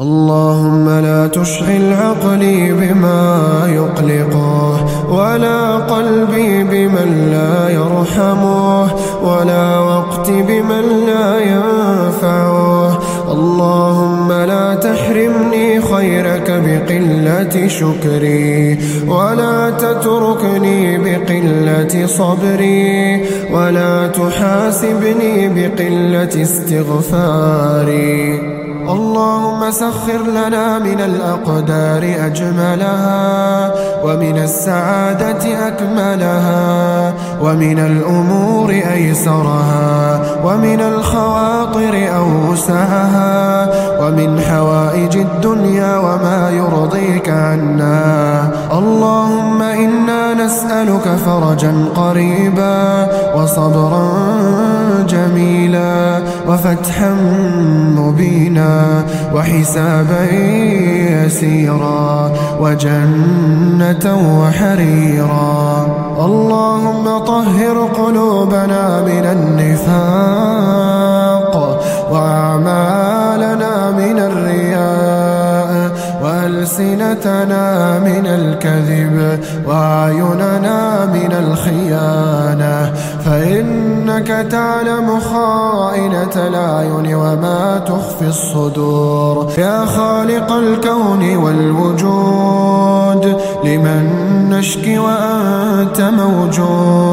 اللهم لا تشغل عقلي بما يقلقه ولا قلبي بمن لا يرحمه ولا وقتي بمن لا ينفعه. اللهم لا تحرمني خيرك بقلة شكري ولا تتركني بقلة صبري ولا تحاسبني بقلة استغفاري. اللهم سخر لنا من الأقدار أجملها ومن السعادة أكملها ومن الأمور أيسرها ومن الخواطر أوسعها ومن حوائج الدنيا وما يرضيك عنا. اللهم إنا نسألك فرجا قريبا وصبرا جميلا وفتحا مبينا وحسابا يسيرا وجنة وحريرا. اللهم طهر قلوبنا من النفاق وأعمالنا وألسنتنا من الكذب وأعيننا من الخيانة. فإنك تعلم خائنة الأعين وما تخفي الصدور. يا خالق الكون والوجود لمن نشكي وأنت موجود.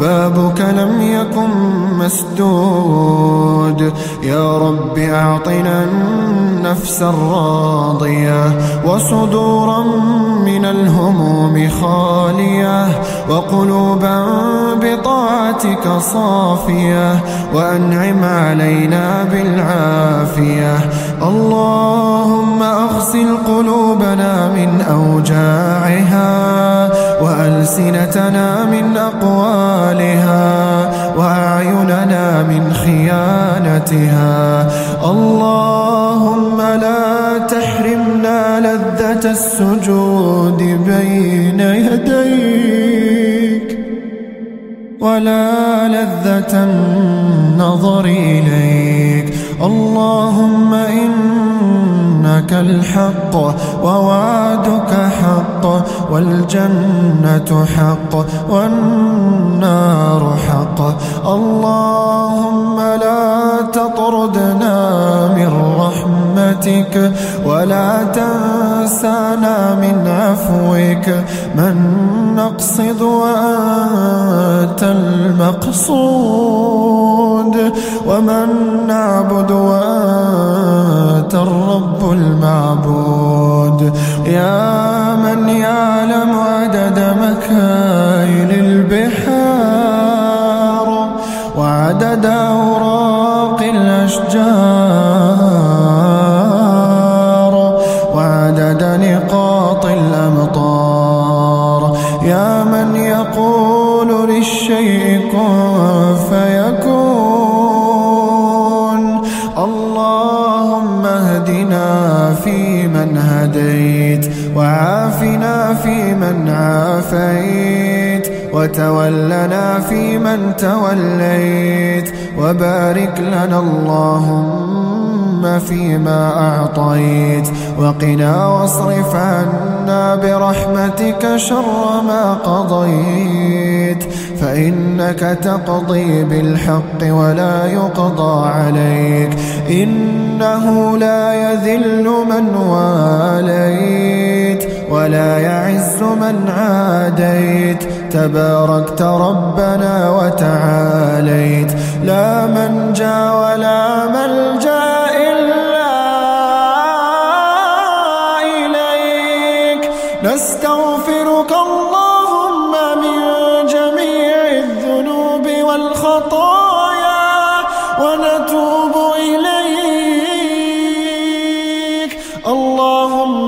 بابك لم يكن مسدود. يا رب أعطنا النفس الراضية وصدورا من الهموم خالية وقلوبا بطاعتك صافية وأنعم علينا بالعافية. اللهم أغسل قلوبنا من أوجاعها وألسنتنا من أقوالها وأعيننا من خيانتها. اللهم لا تحرمنا لذة السجود بين يديك ولا لذة النظر إليك. اللهم إنك الحق ووعدك حق والجنة حق والنار حق. اللهم لا تطردنا من رحمتك ولا تنسانا من عفوك. من نقصد وأنت المقصود. ومن نعبد وأنت الرب المعبود. يا من يعلم عدد مكاين للشيء كن فيكون. اللهم اهدنا فيمن هديت وعافنا فيمن عافيت. وتولنا فيمن توليت وبارك لنا اللهم فيما أعطيت وقنا واصرف عنا برحمتك شر ما قضيت فإنك تقضي بالحق ولا يقضى عليك إنه لا يذل من واليت ولا يعز من عاديت. تباركت ربنا وتعاليت. لا منجا ولا ملجأ إلا إليك. نستغفرك اللهم من جميع الذنوب والخطايا ونتوب إليك.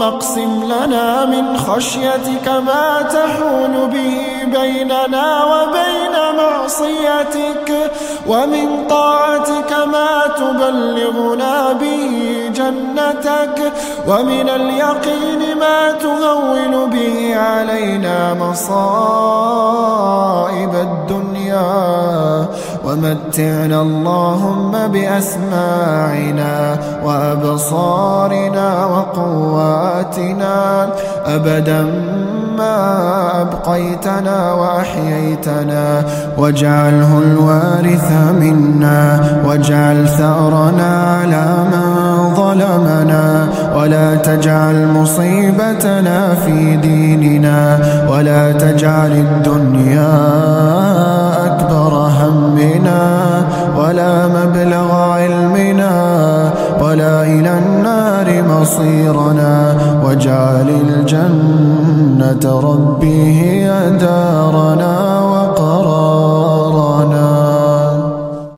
اقسم لنا من خشيتك ما تحول به بيننا وبين معصيتك ومن طاعتك ما تبلغنا به جنتك ومن اليقين ما تهون به علينا مصائب الدنيا. ومتعنا اللهم بأسماعنا وأبصارنا وقواتنا. أبدا ما أبقيتنا وأحييتنا. واجعله الوارث منا. واجعل ثأرنا على من ظلمنا. ولا تجعل مصيبتنا في ديننا. ولا تجعل الدنيا همنا ولا مبلغ علمنا ولا إلى النار مصيرنا واجعل الجنة ربي هي دارنا